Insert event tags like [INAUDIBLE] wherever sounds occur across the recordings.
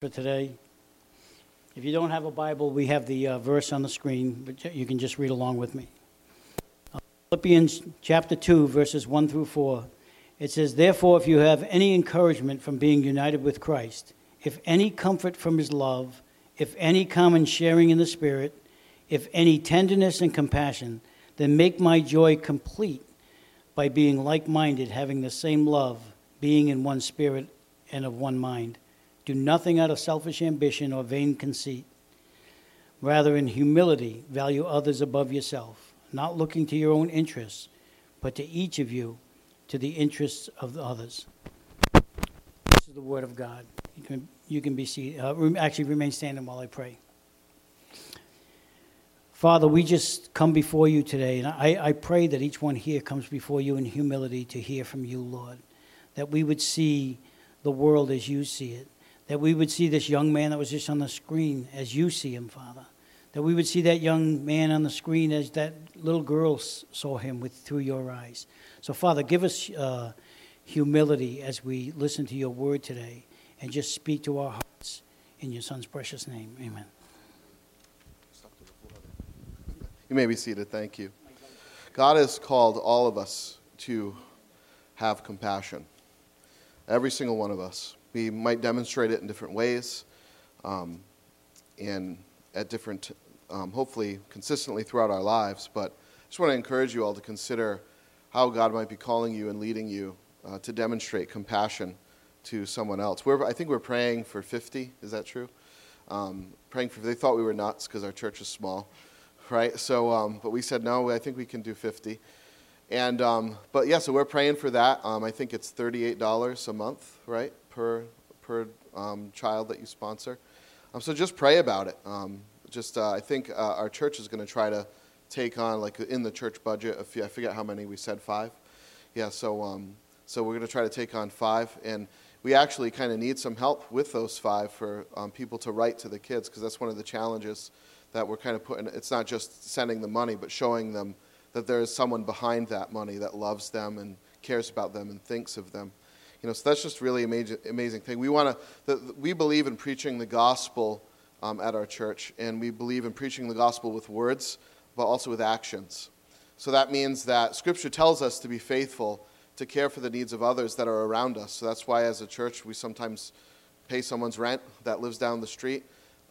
for today. If you don't have a Bible, we have the uh, verse on the screen, but you can just read along with me. Uh, Philippians chapter 2, verses 1 through 4. It says, Therefore, if you have any encouragement from being united with Christ, if any comfort from his love, if any common sharing in the Spirit, if any tenderness and compassion, then make my joy complete by being like minded, having the same love, being in one spirit and of one mind. Do nothing out of selfish ambition or vain conceit. Rather, in humility, value others above yourself, not looking to your own interests, but to each of you, to the interests of the others. This is the word of God. You can, you can be seated. Uh, actually, remain standing while I pray. Father, we just come before you today, and I, I pray that each one here comes before you in humility to hear from you, Lord. That we would see the world as you see it that we would see this young man that was just on the screen as you see him, Father. That we would see that young man on the screen as that little girl saw him with through your eyes. So, Father, give us uh, humility as we listen to your word today and just speak to our hearts in your Son's precious name. Amen. You may be seated. Thank you. God has called all of us to have compassion, every single one of us. We might demonstrate it in different ways um, and at different, um, hopefully, consistently throughout our lives. But I just want to encourage you all to consider how God might be calling you and leading you uh, to demonstrate compassion to someone else. We're, I think we're praying for 50. Is that true? Um, praying for, they thought we were nuts because our church is small, right? So, um, but we said, no, I think we can do 50. And, um, but yeah, so we're praying for that. Um, I think it's $38 a month, right? Per per um, child that you sponsor. Um, so just pray about it. Um, just uh, I think uh, our church is going to try to take on like in the church budget. A few, I forget how many we said five. Yeah, so um, so we're going to try to take on five, and we actually kind of need some help with those five for um, people to write to the kids because that's one of the challenges that we're kind of putting. It's not just sending the money, but showing them that there is someone behind that money that loves them and cares about them and thinks of them. You know, so that's just really amazing, amazing thing. We want to, we believe in preaching the gospel um, at our church, and we believe in preaching the gospel with words, but also with actions. So that means that Scripture tells us to be faithful to care for the needs of others that are around us. So that's why, as a church, we sometimes pay someone's rent that lives down the street,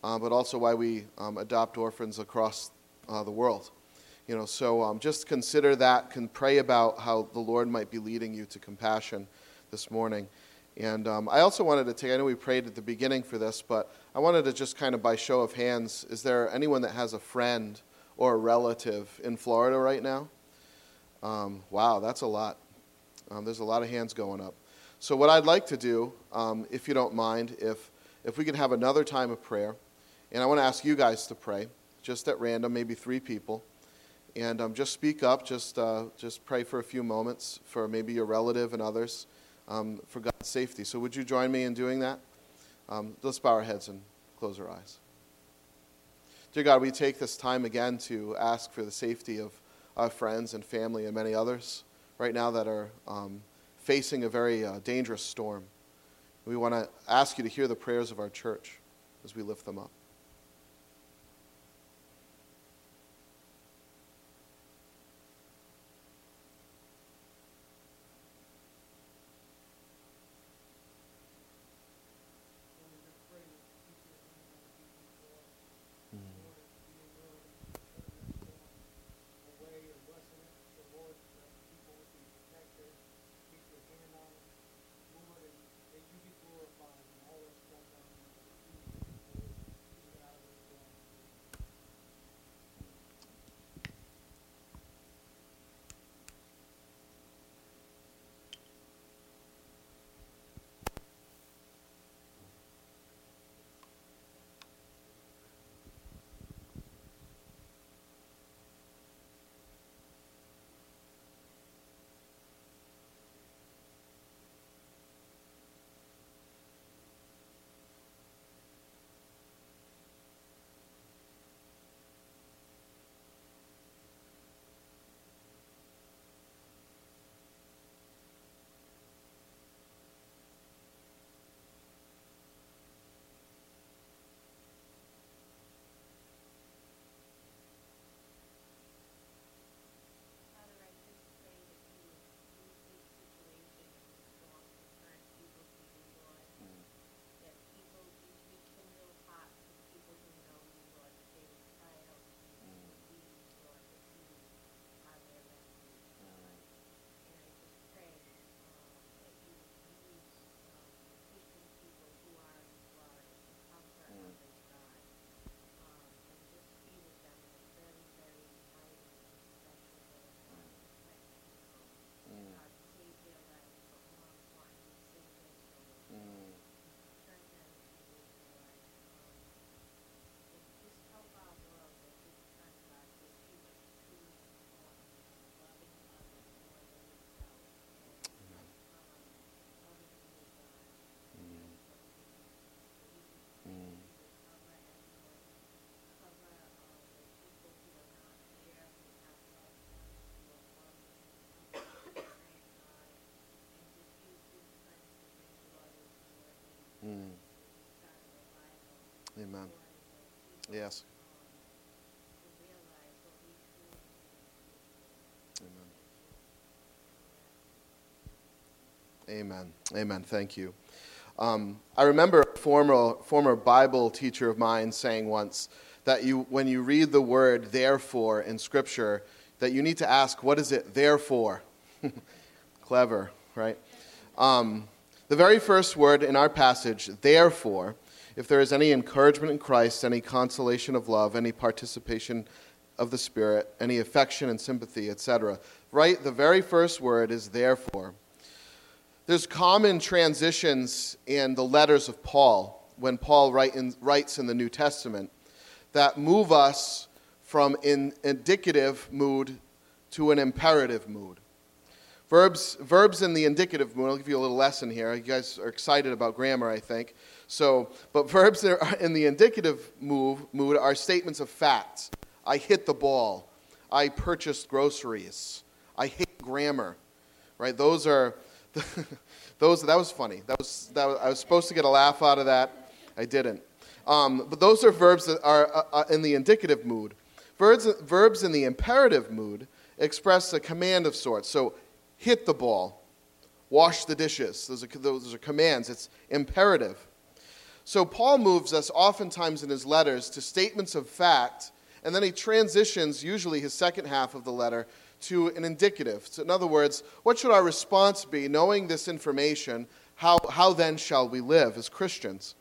uh, but also why we um, adopt orphans across uh, the world. You know, so um, just consider that, can pray about how the Lord might be leading you to compassion this morning. And um, I also wanted to take, I know we prayed at the beginning for this, but I wanted to just kind of by show of hands, is there anyone that has a friend or a relative in Florida right now? Um, wow, that's a lot. Um, there's a lot of hands going up. So, what I'd like to do, um, if you don't mind, if, if we could have another time of prayer, and I want to ask you guys to pray, just at random, maybe three people. And um, just speak up, just, uh, just pray for a few moments for maybe your relative and others um, for God's safety. So, would you join me in doing that? Um, let's bow our heads and close our eyes. Dear God, we take this time again to ask for the safety of our friends and family and many others right now that are um, facing a very uh, dangerous storm. We want to ask you to hear the prayers of our church as we lift them up. Yes. Amen. Amen. Thank you. Um, I remember a former, former Bible teacher of mine saying once that you, when you read the word therefore in Scripture, that you need to ask, what is it therefore? [LAUGHS] Clever, right? Um, the very first word in our passage, therefore, if there is any encouragement in Christ, any consolation of love, any participation of the Spirit, any affection and sympathy, etc., right? The very first word is therefore. There's common transitions in the letters of Paul when Paul write in, writes in the New Testament that move us from an indicative mood to an imperative mood. Verbs, verbs in the indicative mood, I'll give you a little lesson here. You guys are excited about grammar, I think. So, but verbs in the indicative move, mood are statements of facts. I hit the ball. I purchased groceries. I hate grammar. Right? Those are, [LAUGHS] those, that was funny. That was, that was, I was supposed to get a laugh out of that. I didn't. Um, but those are verbs that are uh, uh, in the indicative mood. Verbs, verbs in the imperative mood express a command of sorts. So, hit the ball, wash the dishes. Those are, those are commands. It's imperative. So, Paul moves us oftentimes in his letters to statements of fact, and then he transitions, usually his second half of the letter, to an indicative. So, in other words, what should our response be knowing this information? How, how then shall we live as Christians?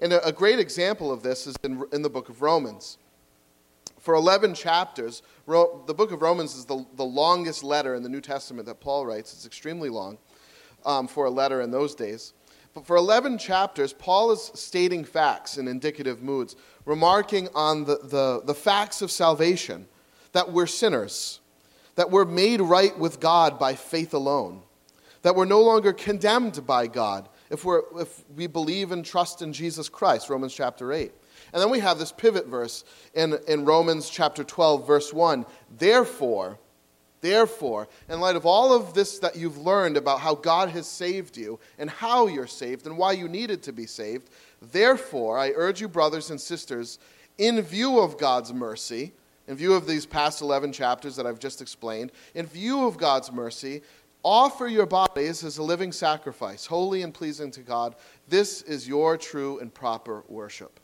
And a, a great example of this is in, in the book of Romans for 11 chapters. the book of Romans is the, the longest letter in the New Testament that Paul writes. It's extremely long um, for a letter in those days. For 11 chapters, Paul is stating facts in indicative moods, remarking on the, the, the facts of salvation that we're sinners, that we're made right with God by faith alone, that we're no longer condemned by God if, we're, if we believe and trust in Jesus Christ, Romans chapter 8. And then we have this pivot verse in, in Romans chapter 12, verse 1. Therefore, therefore, in light of all of this that you've learned about how God has saved you and how you're saved and why you needed to be saved, therefore, I urge you, brothers and sisters, in view of God's mercy, in view of these past 11 chapters that I've just explained, in view of God's mercy, offer your bodies as a living sacrifice, holy and pleasing to God. This is your true and proper worship.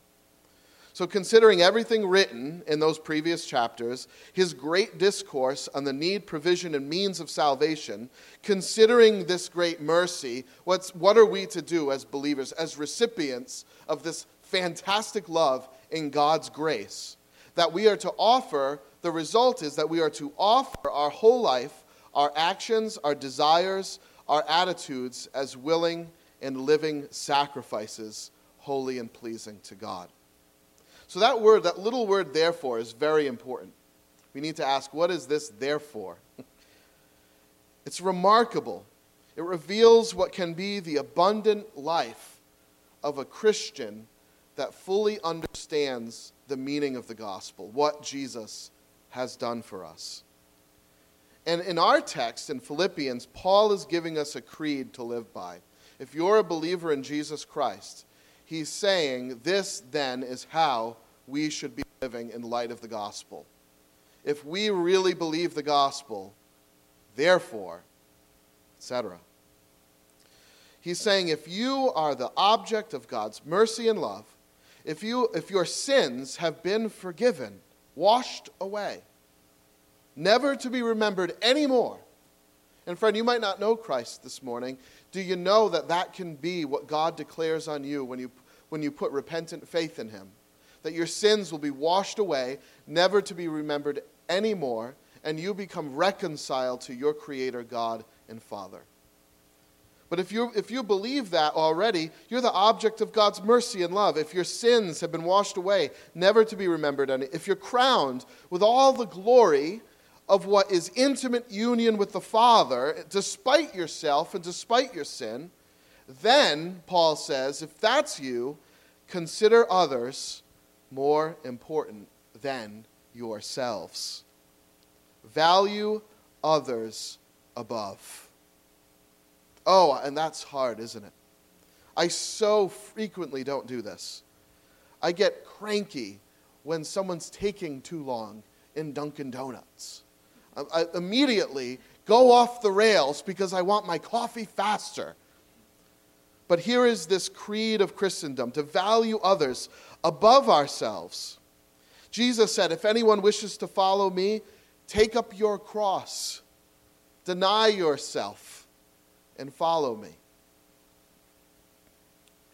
So, considering everything written in those previous chapters, his great discourse on the need, provision, and means of salvation, considering this great mercy, what's, what are we to do as believers, as recipients of this fantastic love in God's grace? That we are to offer, the result is that we are to offer our whole life, our actions, our desires, our attitudes as willing and living sacrifices, holy and pleasing to God. So that word, that little word therefore, is very important. We need to ask, what is this therefore? [LAUGHS] it's remarkable. It reveals what can be the abundant life of a Christian that fully understands the meaning of the gospel, what Jesus has done for us. And in our text in Philippians, Paul is giving us a creed to live by. If you're a believer in Jesus Christ, he's saying, This then is how we should be living in light of the gospel. If we really believe the gospel, therefore, etc. He's saying if you are the object of God's mercy and love, if, you, if your sins have been forgiven, washed away, never to be remembered anymore. And friend, you might not know Christ this morning. Do you know that that can be what God declares on you when you, when you put repentant faith in Him? That your sins will be washed away, never to be remembered anymore, and you become reconciled to your Creator, God and Father. But if you, if you believe that already, you're the object of God's mercy and love. If your sins have been washed away, never to be remembered, and if you're crowned with all the glory of what is intimate union with the Father, despite yourself and despite your sin, then, Paul says, if that's you, consider others more important than yourselves. Value others above. Oh, and that's hard, isn't it? I so frequently don't do this. I get cranky when someone's taking too long in Dunkin' Donuts. I, I immediately go off the rails because I want my coffee faster. But here is this creed of Christendom to value others above ourselves. Jesus said, If anyone wishes to follow me, take up your cross, deny yourself, and follow me.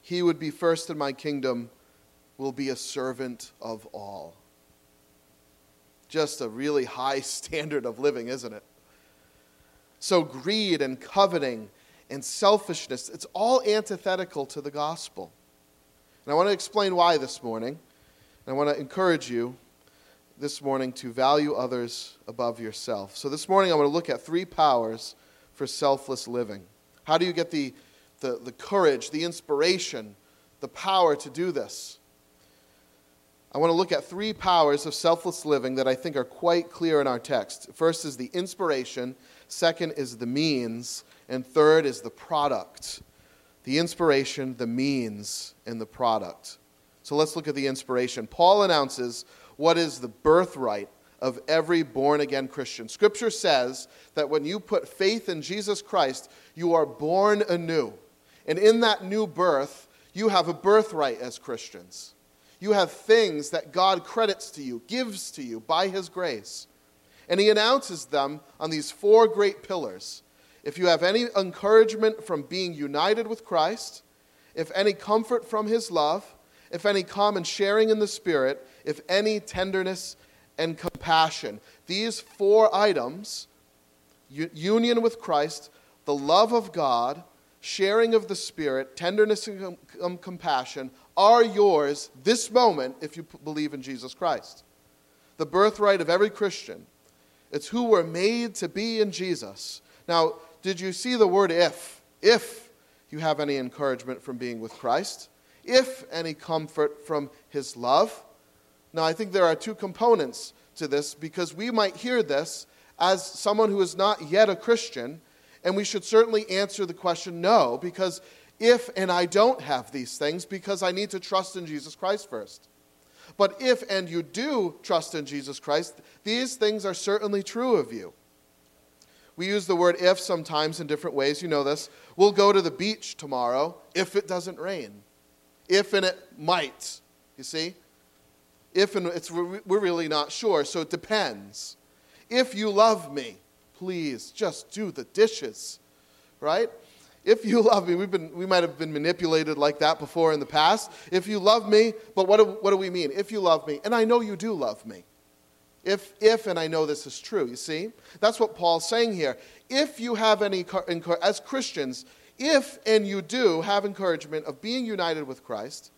He would be first in my kingdom, will be a servant of all. Just a really high [LAUGHS] standard of living, isn't it? So, greed and coveting and selfishness, it's all antithetical to the gospel. And I want to explain why this morning. And I want to encourage you this morning to value others above yourself. So, this morning I want to look at three powers for selfless living. How do you get the, the, the courage, the inspiration, the power to do this? I want to look at three powers of selfless living that I think are quite clear in our text. First is the inspiration, second is the means, and third is the product. The inspiration, the means, and the product. So let's look at the inspiration. Paul announces what is the birthright of every born again Christian. Scripture says that when you put faith in Jesus Christ, you are born anew. And in that new birth, you have a birthright as Christians. You have things that God credits to you, gives to you by His grace. And He announces them on these four great pillars. If you have any encouragement from being united with Christ, if any comfort from His love, if any common sharing in the Spirit, if any tenderness and compassion. These four items union with Christ, the love of God, sharing of the Spirit, tenderness and com- compassion are yours this moment if you p- believe in Jesus Christ. The birthright of every Christian. It's who we're made to be in Jesus. Now, did you see the word if? If you have any encouragement from being with Christ, if any comfort from his love. Now, I think there are two components to this because we might hear this as someone who is not yet a Christian, and we should certainly answer the question no, because if and I don't have these things, because I need to trust in Jesus Christ first. But if and you do trust in Jesus Christ, these things are certainly true of you. We use the word if sometimes in different ways. You know this. We'll go to the beach tomorrow if it doesn't rain. If and it might. You see? If and it's, we're really not sure, so it depends. If you love me, please just do the dishes, right? If you [LAUGHS] love me, we've been, we might have been manipulated like that before in the past. If you love me, but what do, what do we mean? If you love me, and I know you do love me. If, if, and I know this is true, you see? That's what Paul's saying here. If you have any, as Christians, if and you do have encouragement of being united with Christ,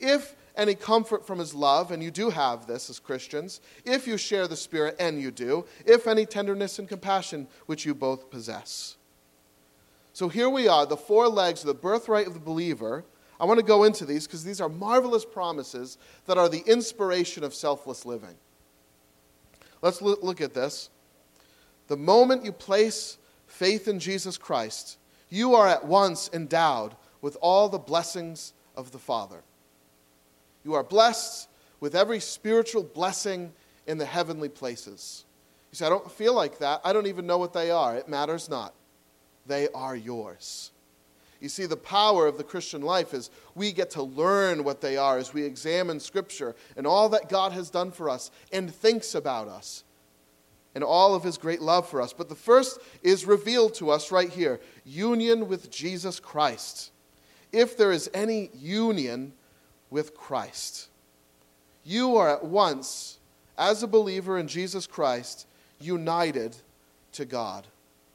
if any comfort from his love, and you do have this as Christians, if you share the Spirit, and you do, if any tenderness and compassion, which you both possess. So here we are, the four legs of the birthright of the believer. I want to go into these because these are marvelous promises that are the inspiration of selfless living. Let's look at this. The moment you place faith in Jesus Christ, you are at once endowed with all the blessings of the Father. You are blessed with every spiritual blessing in the heavenly places. You say, I don't feel like that. I don't even know what they are. It matters not. They are yours. You see, the power of the Christian life is we get to learn what they are as we examine Scripture and all that God has done for us and thinks about us and all of his great love for us. But the first is revealed to us right here union with Jesus Christ. If there is any union with Christ. You are at once, as a believer in Jesus Christ, united to God,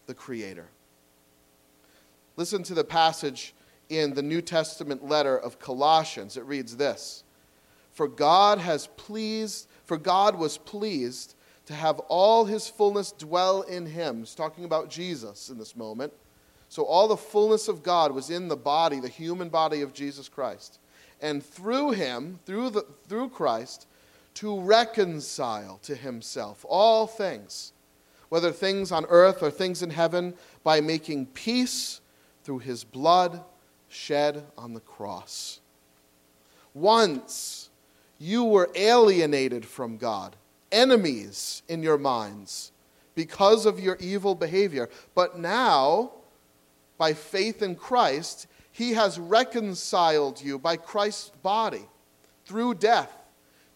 the Creator. Listen to the passage in the New Testament letter of Colossians. It reads this For God has pleased, for God was pleased to have all his fullness dwell in him. He's talking about Jesus in this moment. So all the fullness of God was in the body, the human body of Jesus Christ and through him, through, the, through Christ, to reconcile to himself all things, whether things on earth or things in heaven, by making peace through his blood shed on the cross. Once you were alienated from God, enemies in your minds because of your evil behavior. But now, by faith in Christ, he has reconciled you by Christ's body through death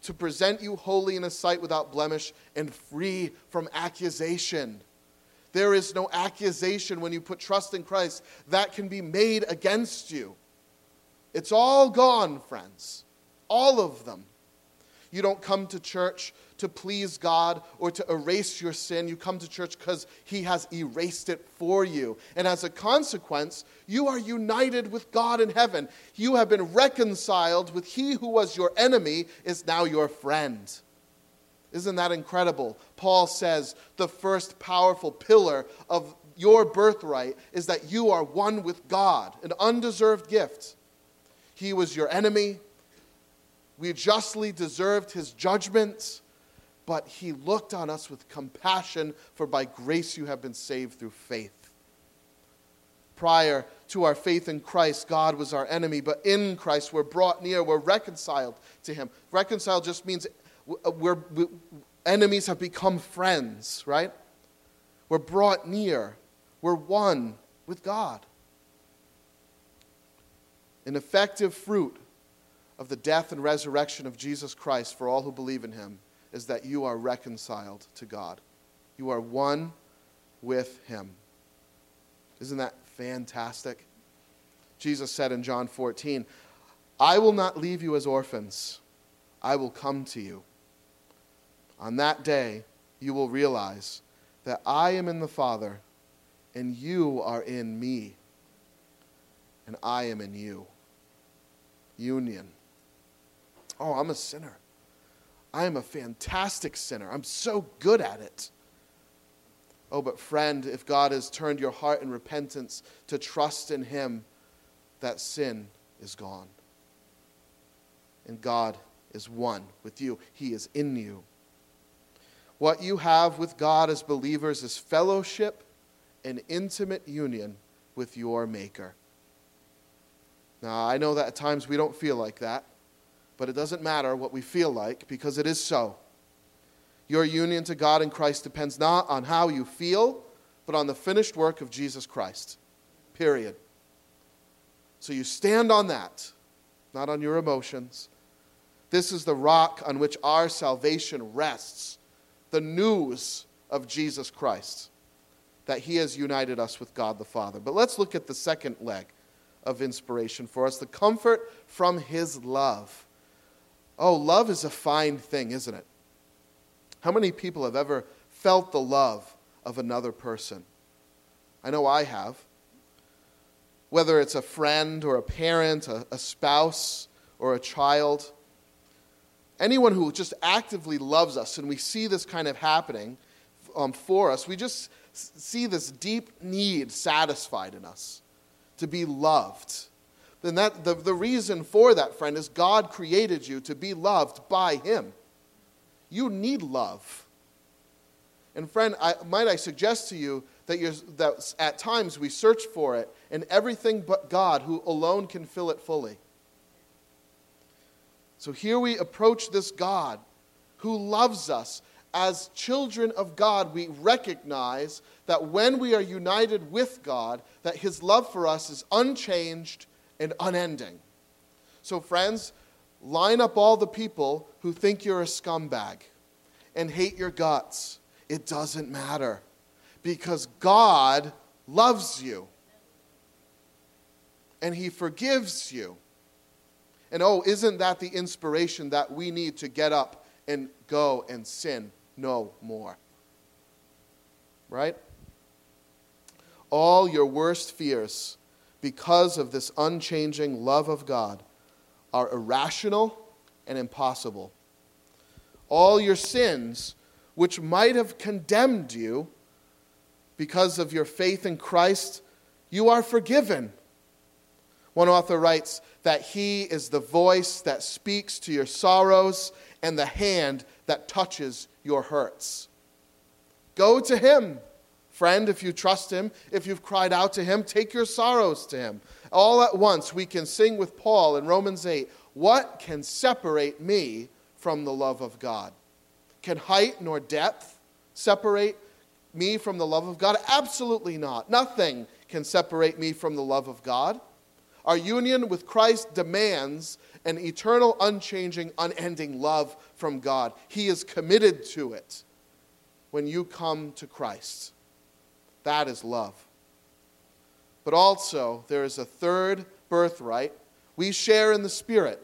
to present you holy in his sight without blemish and free from accusation. There is no accusation when you put trust in Christ that can be made against you. It's all gone, friends. All of them. You don't come to church to please God or to erase your sin. You come to church because He has erased it for you. And as a consequence, you are united with God in heaven. You have been reconciled with He who was your enemy, is now your friend. Isn't that incredible? Paul says the first powerful pillar of your birthright is that you are one with God, an undeserved gift. He was your enemy. We justly deserved his judgment, but he looked on us with compassion, for by grace you have been saved through faith. Prior to our faith in Christ, God was our enemy, but in Christ we're brought near, we're reconciled to him. Reconciled just means Uh, we're, we, enemies have become friends, right? We're brought near, we're one with God. An effective fruit of the death and resurrection of Jesus Christ for all who believe in him is that you are reconciled to God. You are one with him. Isn't that fantastic? Jesus said in John 14, I will not leave you as orphans, I will come to you. On that day, you will realize that I am in the Father, and you are in me, and I am in you. Union. Oh, I'm a sinner. I am a fantastic sinner. I'm so good at it. Oh, but friend, if God has turned your heart in repentance to trust in Him, that sin is gone. And God is one with you, He is in you. What you have with God as believers is fellowship and intimate union with your Maker. Now, I know that at times we don't feel like that. But it doesn't matter what we feel like because it is so. Your union to God in Christ depends not on how you feel, but on the finished work of Jesus Christ. Period. So you stand on that, not on your emotions. This is the rock on which our salvation rests the news of Jesus Christ, that He has united us with God the Father. But let's look at the second leg of inspiration for us the comfort from His love. Oh, love is a fine thing, isn't it? How many people have ever felt the love of another person? I know I have. Whether it's a friend or a parent, a, a spouse or a child, anyone who just actively loves us, and we see this kind of happening um, for us, we just see this deep need satisfied in us to be loved then that, the, the reason for that, friend, is God created you to be loved by Him. You need love. And, friend, I, might I suggest to you that, you're, that at times we search for it in everything but God, who alone can fill it fully. So here we approach this God who loves us. As children of God, we recognize that when we are united with God, that his love for us is unchanged and unending. So, friends, line up all the people who think you're a scumbag and hate your guts. It doesn't matter because God loves you and He forgives you. And oh, isn't that the inspiration that we need to get up and go and sin no more? Right? All your worst fears because of this unchanging love of God are irrational and impossible. All your sins, which might have condemned you because of your faith in Christ, you are forgiven. One author writes that He is the voice that speaks to your sorrows and the hand that touches your hurts. Go to Him. Friend, if you trust Him, if you've cried out to Him, take your sorrows to Him. All at once, we can sing with Paul in Romans 8 What can separate me from the love of God? Can height nor depth separate me from the love of God? Absolutely not. Nothing can separate me from the love of God. Our union with Christ demands an eternal, unchanging, unending love from God. He is committed to it when you come to Christ. That is love. But also, there is a third birthright. We share in the Spirit.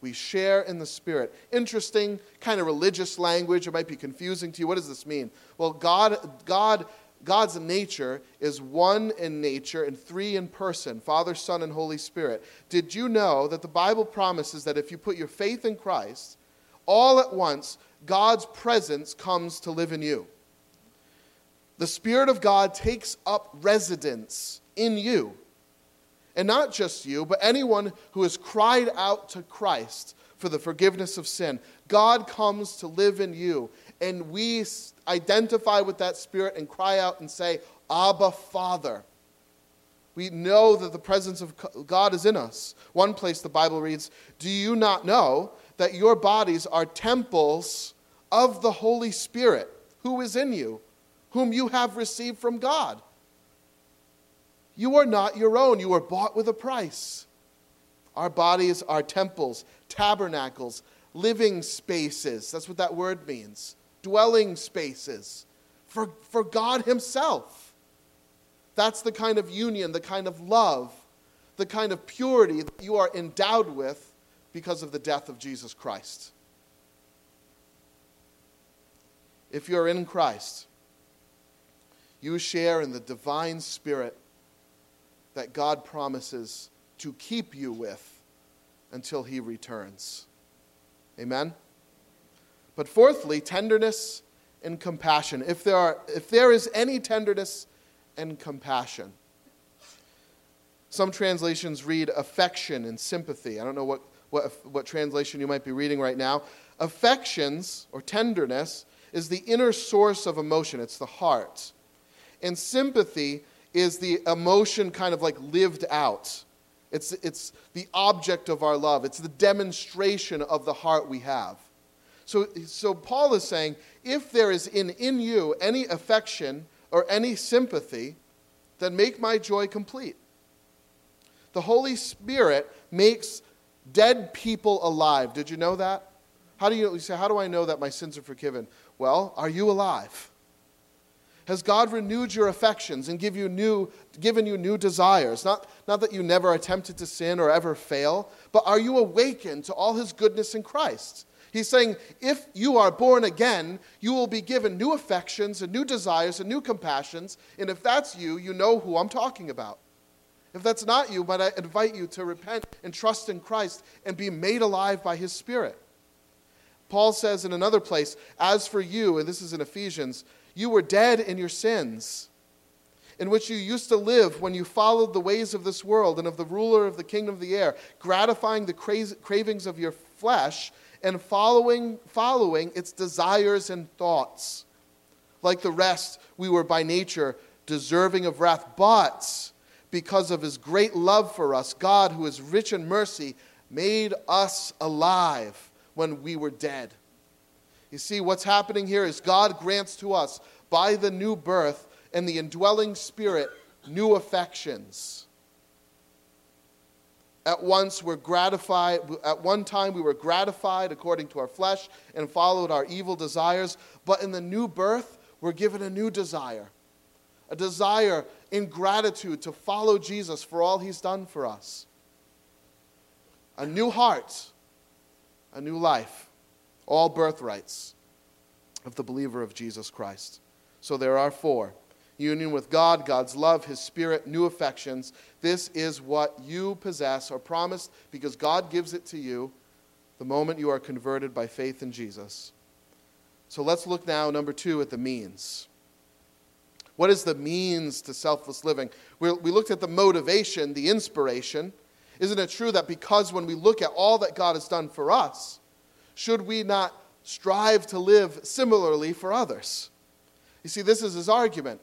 We share in the Spirit. Interesting kind of religious language. It might be confusing to you. What does this mean? Well, God, God, God's nature is one in nature and three in person Father, Son, and Holy Spirit. Did you know that the Bible promises that if you put your faith in Christ, all at once, God's presence comes to live in you? The Spirit of God takes up residence in you. And not just you, but anyone who has cried out to Christ for the forgiveness of sin. God comes to live in you. And we identify with that Spirit and cry out and say, Abba, Father. We know that the presence of God is in us. One place the Bible reads, Do you not know that your bodies are temples of the Holy Spirit, who is in you, whom you have received from God? You are not your own. You were bought with a price. Our bodies are temples, tabernacles, living spaces. That's what that word means. Dwelling spaces for, for God Himself. That's the kind of union, the kind of love, the kind of purity that you are endowed with because of the death of Jesus Christ. If you're in Christ, you share in the divine spirit that God promises to keep you with until he returns. Amen? But fourthly, tenderness and compassion. If there, are, if there is any tenderness and compassion, some translations read affection and sympathy. I don't know what, what, what translation you might be reading right now. Affections or tenderness is the inner source of emotion, it's the heart. And sympathy is the emotion kind of like lived out. It's, it's the object of our love, it's the demonstration of the heart we have. So, so Paul is saying if there is in, in you any affection or any sympathy, then make my joy complete. The Holy Spirit makes dead people alive. Did you know that? How do you, you say, how do I know that my sins are forgiven? Well, are you alive? Has God renewed your affections and give you new, given you new desires? Not, not that you never attempted to sin or ever fail, but are you awakened to all his goodness in Christ? He's saying, if you are born again, you will be given new affections and new desires and new compassions. And if that's you, you know who I'm talking about. If that's not you, but I invite you to repent and trust in Christ and be made alive by his Spirit. Paul says in another place, As for you, and this is in Ephesians, you were dead in your sins, in which you used to live when you followed the ways of this world and of the ruler of the kingdom of the air, gratifying the cravings of your flesh and following, following its desires and thoughts. Like the rest, we were by nature deserving of wrath, but because of his great love for us, God, who is rich in mercy, made us alive when we were dead. You see, what's happening here is God grants to us, by the new birth and the indwelling spirit, new affections. At once we're gratified, at one time we were gratified according to our flesh and followed our evil desires, but in the new birth, we're given a new desire. A desire in gratitude to follow Jesus for all he's done for us. A new heart, a new life all birthrights of the believer of Jesus Christ. So there are four union with God, God's love, His Spirit, new affections. This is what you possess or promised because God gives it to you the moment you are converted by faith in Jesus. So let's look now, number two, at the means. What is the means to selfless living? we we looked at the motivation, the inspiration. Isn't it true that because when we look at all that God has done for us, should we not strive to live similarly for others? You see, this is his argument.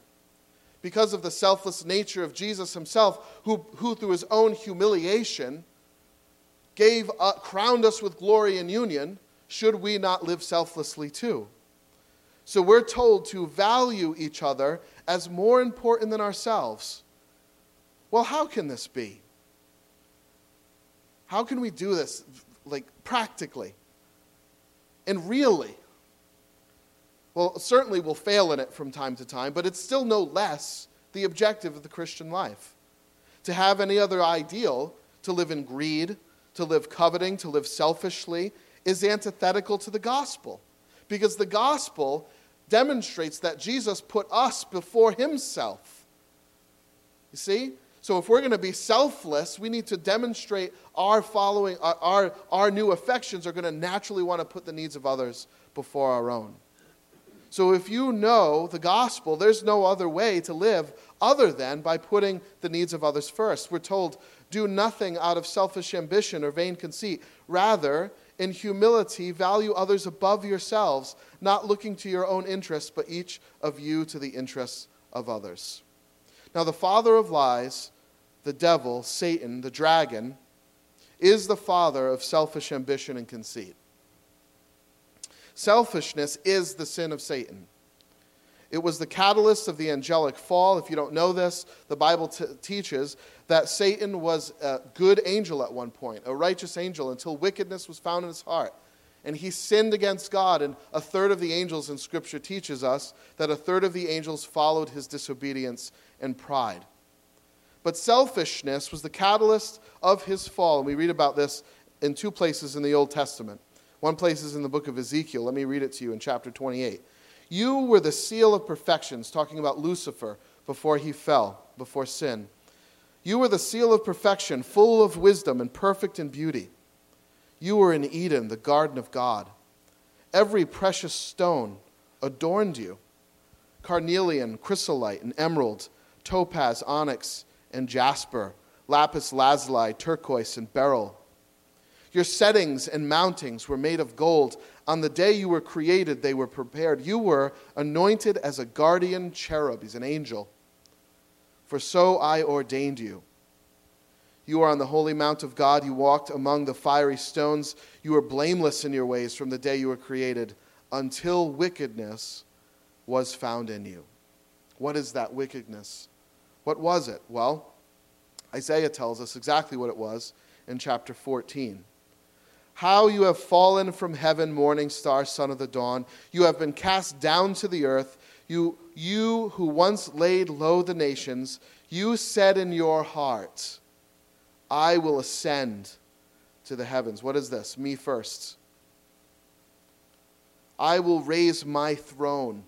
Because of the selfless nature of Jesus himself, who, who through his own humiliation gave, uh, crowned us with glory and union, should we not live selflessly too? So we're told to value each other as more important than ourselves. Well, how can this be? How can we do this, like practically and really? Well, certainly we'll fail in it from time to time, but it's still no less the objective of the Christian life. To have any other ideal, to live in greed, to live coveting, to live selfishly, is antithetical to the gospel. Because the gospel demonstrates that Jesus put us before himself. You see? So if we're going to be selfless, we need to demonstrate our following, our, our, our new affections are going to naturally want to put the needs of others before our own. So if you know the gospel, there's no other way to live other than by putting the needs of others first. We're told, do nothing out of selfish ambition or vain conceit. Rather, in humility, value others above yourselves, not looking to your own interests, but each of you to the interests of others. Now, the father of lies, the devil, Satan, the dragon, is the father of selfish ambition and conceit. Selfishness is the sin of Satan. It was the catalyst of the angelic fall. If you don't know this, the Bible t- teaches that Satan was a good angel at one point, a righteous angel, until wickedness was found in his heart. And he sinned against God, and a third of the angels in Scripture teaches us that a third of the angels followed his disobedience and pride. But selfishness was the catalyst of his fall, and we read about this in two places in the Old Testament. One place is in the book of Ezekiel. Let me read it to you in chapter 28. You were the seal of perfections, talking about Lucifer before he fell, before sin. You were the seal of perfection, full of wisdom and perfect in beauty. You were in Eden, the garden of God. Every precious stone adorned you carnelian, chrysolite, and emerald, topaz, onyx, and jasper, lapis lazuli, turquoise, and beryl. Your settings and mountings were made of gold. On the day you were created, they were prepared. You were anointed as a guardian cherub. He's an angel. For so I ordained you. You are on the holy mount of God. You walked among the fiery stones. You were blameless in your ways from the day you were created until wickedness was found in you. What is that wickedness? What was it? Well, Isaiah tells us exactly what it was in chapter 14. How you have fallen from heaven, morning star, son of the dawn. You have been cast down to the earth. You, you who once laid low the nations, you said in your heart, I will ascend to the heavens. What is this? Me first. I will raise my throne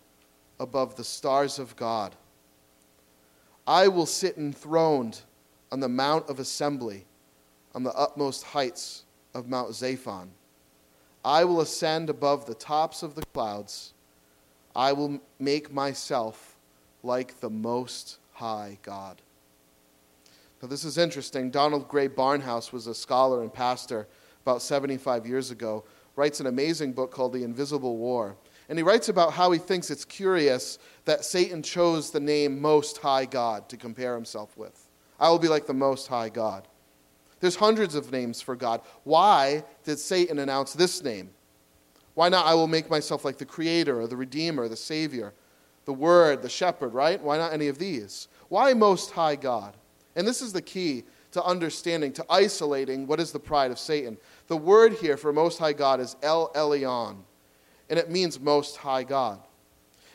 above the stars of God. I will sit enthroned on the mount of assembly, on the utmost heights of Mount Zaphon. I will ascend above the tops of the clouds. I will make myself like the Most High God. Now, this is interesting. Donald Grey Barnhouse was a scholar and pastor about 75 years ago, writes an amazing book called The Invisible War. And he writes about how he thinks it's curious that Satan chose the name Most High God to compare himself with. I will be like the Most High God. There's hundreds of names for God. Why did Satan announce this name? Why not, I will make myself like the Creator or the Redeemer, the Savior, the Word, the Shepherd, right? Why not any of these? Why Most High God? And this is the key to understanding, to isolating what is the pride of Satan. The word here for Most High God is El Elyon, and it means Most High God.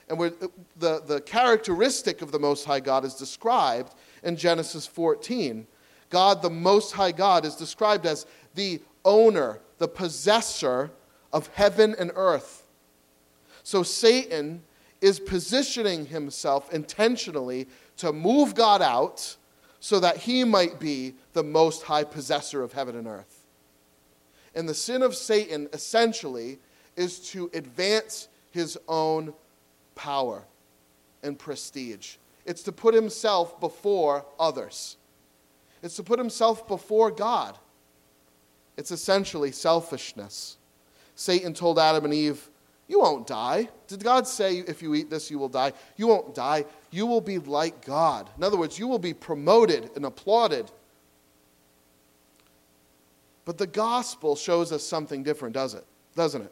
And the, the characteristic of the Most High God is described in Genesis 14 God, the Most High God, is described as the owner, the possessor of heaven and earth. So Satan is positioning himself intentionally to move God out so that he might be the most high possessor of heaven and earth. And the sin of Satan essentially is to advance his own power and prestige. It's to put himself before others. It's to put himself before God. It's essentially selfishness. Satan told Adam and Eve, You won't die. Did God say, If you eat this, you will die? You won't die. You will be like God. In other words, you will be promoted and applauded. But the gospel shows us something different, does it? Doesn't it?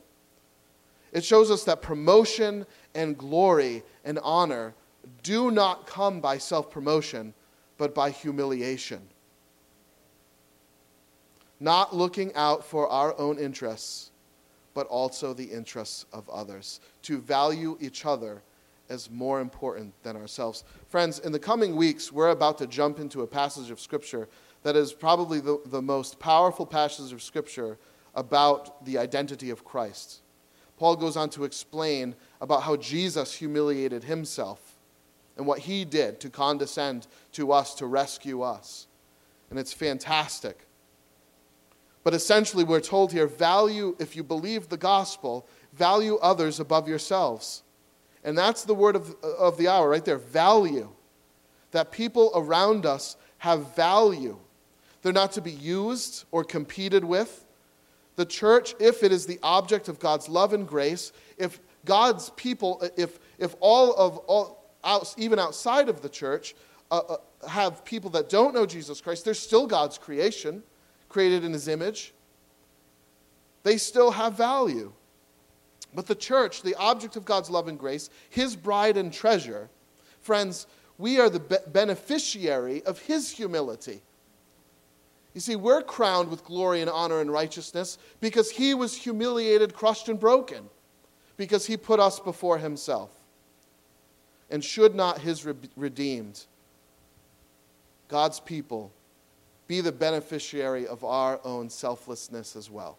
It shows us that promotion and glory and honor do not come by self promotion, but by humiliation. Not looking out for our own interests, but also the interests of others. To value each other as more important than ourselves. Friends, in the coming weeks, we're about to jump into a passage of Scripture that is probably the, the most powerful passage of Scripture about the identity of Christ. Paul goes on to explain about how Jesus humiliated himself and what he did to condescend to us, to rescue us. And it's fantastic. But essentially, we're told here value, if you believe the gospel, value others above yourselves. And that's the word of, of the hour right there value. That people around us have value. They're not to be used or competed with. The church, if it is the object of God's love and grace, if God's people, if, if all of, all, out, even outside of the church, uh, uh, have people that don't know Jesus Christ, they're still God's creation created in his image, they still have value. But the church, the object of God's love and grace, his bride and treasure, friends, we are the be- beneficiary of his humility. You see, we're crowned with glory and honor and righteousness because he was humiliated, crushed, and broken, because he put us before himself. And should not his re- redeemed, God's people, be the beneficiary of our own selflessness as well.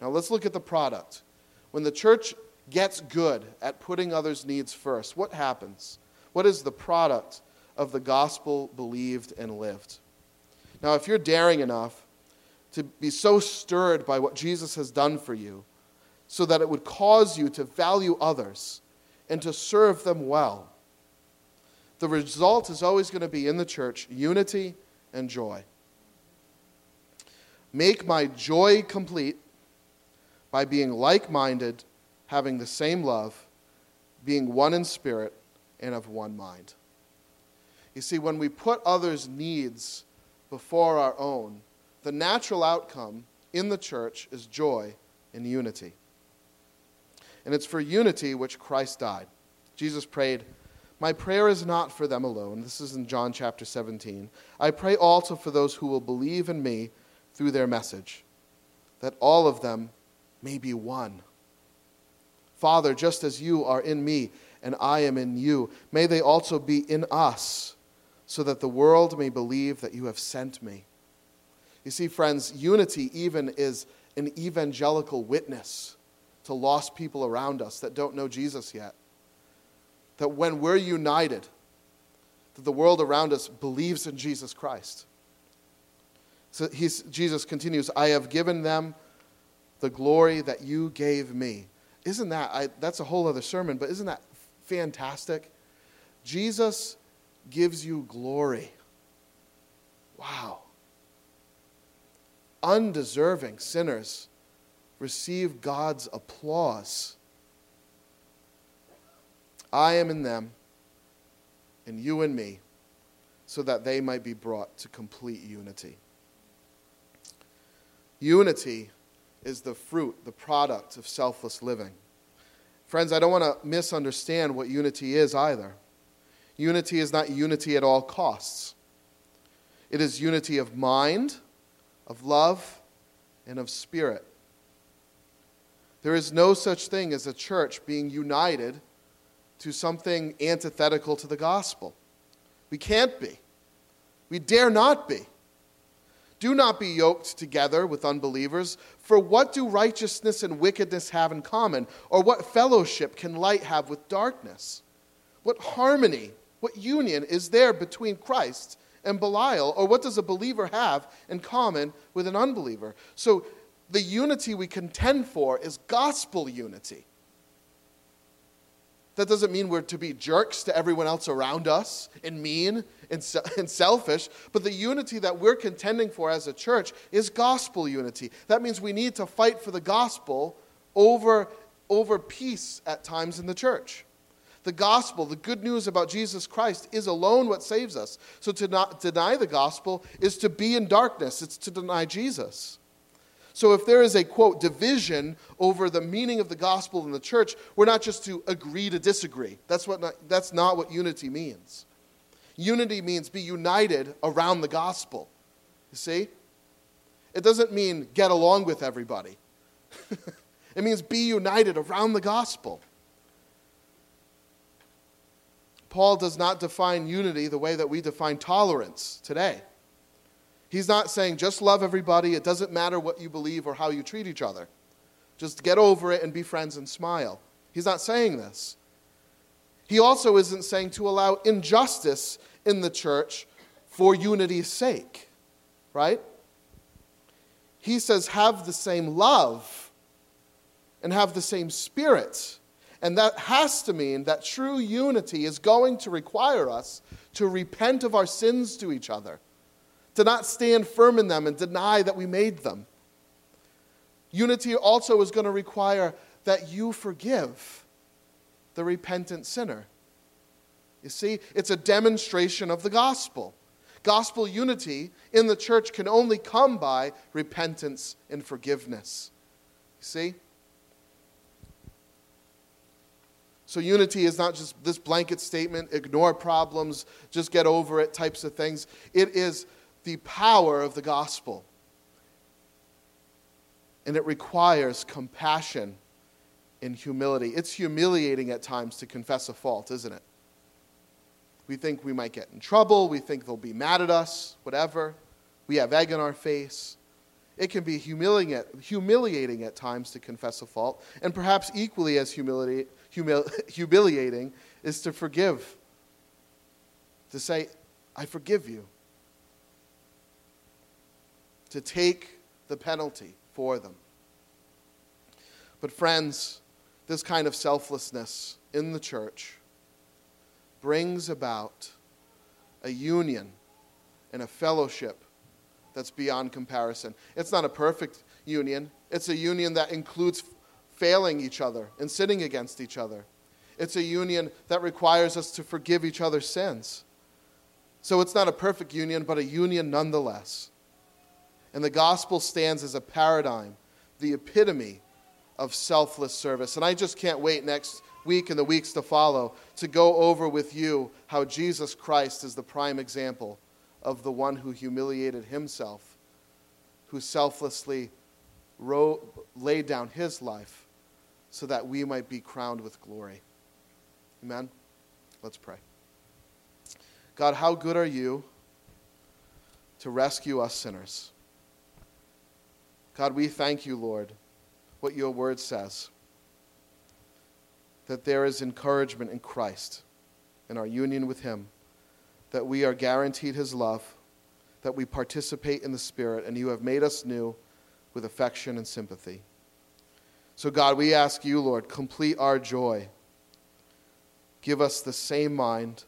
Now let's look at the product. When the church gets good at putting others' needs first, what happens? What is the product of the gospel believed and lived? Now, if you're daring enough to be so stirred by what Jesus has done for you, so that it would cause you to value others and to serve them well, the result is always going to be in the church unity and joy. Make my joy complete by being like minded, having the same love, being one in spirit, and of one mind. You see, when we put others' needs before our own, the natural outcome in the church is joy and unity. And it's for unity which Christ died. Jesus prayed, my prayer is not for them alone. This is in John chapter 17. I pray also for those who will believe in me through their message, that all of them may be one. Father, just as you are in me and I am in you, may they also be in us, so that the world may believe that you have sent me. You see, friends, unity even is an evangelical witness to lost people around us that don't know Jesus yet that when we're united, that the world around us believes in Jesus Christ. So Jesus continues, I have given them the glory that you gave me. Isn't that, I, that's a whole other sermon, but isn't that fantastic? Jesus gives you glory. Wow. Undeserving sinners receive God's applause. I am in them, and you in me, so that they might be brought to complete unity. Unity is the fruit, the product of selfless living. Friends, I don't want to misunderstand what unity is either. Unity is not unity at all costs. It is unity of mind, of love, and of spirit. There is no such thing as a church being united to something antithetical to the gospel. We can't be. We dare not be. Do not be yoked together with unbelievers, for what do righteousness and wickedness have in common? Or what fellowship can light have with darkness? What harmony, what union is there between Christ and Belial? Or what does a believer have in common with an unbeliever? So the unity we contend for is gospel unity. That doesn't mean we're to be jerks to everyone else around us and mean and, [LAUGHS] and selfish, but the unity that we're contending for as a church is gospel unity. That means we need to fight for the gospel over, over peace at times in the church. The gospel, the good news about Jesus Christ, is alone what saves us. So to not deny the gospel is to be in darkness, it's to deny Jesus. So if there is a quote division over the meaning of the gospel in the church, we're not just to agree to disagree. That's, what not, that's not what unity means. Unity means be united around the gospel. You see? It doesn't mean get along with everybody. [LAUGHS] it means be united around the gospel. Paul does not define unity the way that we define tolerance today. He's not saying just love everybody, it doesn't matter what you believe or how you treat each other. Just get over it and be friends and smile. He's not saying this. He also isn't saying to allow injustice in the church for unity's sake, right? He says, have the same love and have the same spirit. And that has to mean that true unity is going to require us to repent of our sins to each other to not stand firm in them and deny that we made them. Unity also is going to require that you forgive the repentant sinner. You see, it's a demonstration of the gospel. Gospel unity in the church can only come by repentance and forgiveness. You see? So, unity is not just this blanket statement, ignore problems, just get over it types of things. It is the power of the gospel. And it requires compassion and humility. It's humiliating at times to confess a fault, isn't it? We think we might get in trouble. We think they'll be mad at us, whatever. We have egg in our face. It can be humiliating at, humiliating at times to confess a fault. And perhaps equally as humili- humil- [LAUGHS] humiliating is to forgive. To say, I forgive you to take the penalty for them. But, friends, this kind of selflessness in the church brings about a union and a fellowship that's beyond comparison. It's not a perfect union, it's a union that includes failing each other and sinning against each other. It's a union that requires us to forgive each other's sins. So it's not a perfect union, but a union nonetheless. And the gospel stands as a paradigm, the epitome of selfless service. And I just can't wait next week and the weeks to follow to go over with you how Jesus Christ is the prime example of the one who humiliated himself, who selflessly laid down his life so that we might be crowned with glory. Amen? Let's pray. God, how good are you to rescue us sinners? God, we thank you, Lord, what your word says that there is encouragement in Christ, in our union with him, that we are guaranteed his love, that we participate in the Spirit, and you have made us new with affection and sympathy. So, God, we ask you, Lord, complete our joy. Give us the same mind,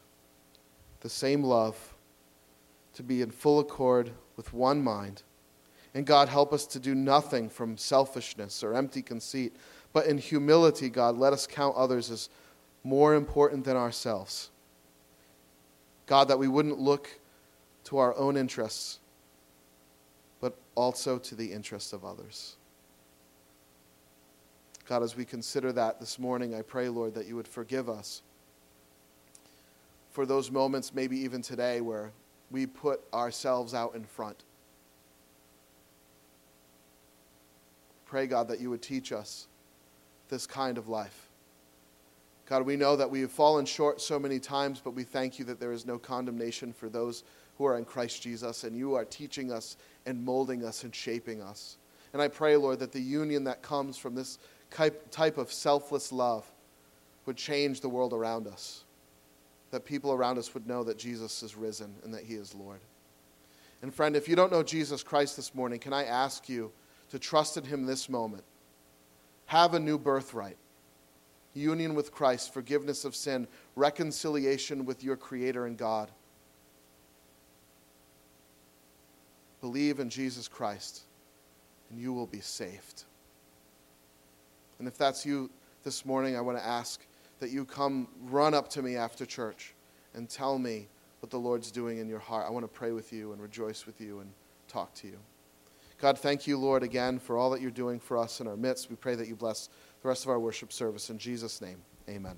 the same love, to be in full accord with one mind and God, help us to do nothing from selfishness or empty conceit, but in humility, God, let us count others as more important than ourselves. God, that we wouldn't look to our own interests, but also to the interests of others. God, as we consider that this morning, I pray, Lord, that you would forgive us for those moments, maybe even today, where we put ourselves out in front Pray, God, that you would teach us this kind of life. God, we know that we have fallen short so many times, but we thank you that there is no condemnation for those who are in Christ Jesus, and you are teaching us and molding us and shaping us. And I pray, Lord, that the union that comes from this type of selfless love would change the world around us. That people around us would know that Jesus is risen and that he is Lord. And friend, if you don't know Jesus Christ this morning, can I ask you to trust in Him this moment. Have a new birthright union with Christ, forgiveness of sin, reconciliation with your Creator and God. Believe in Jesus Christ, and you will be saved. And if that's you this morning, I want to ask that you come run up to me after church and tell me what the Lord's doing in your heart. I want to pray with you and rejoice with you and talk to you. God, thank you, Lord, again for all that you're doing for us in our midst. We pray that you bless the rest of our worship service. In Jesus' name, amen.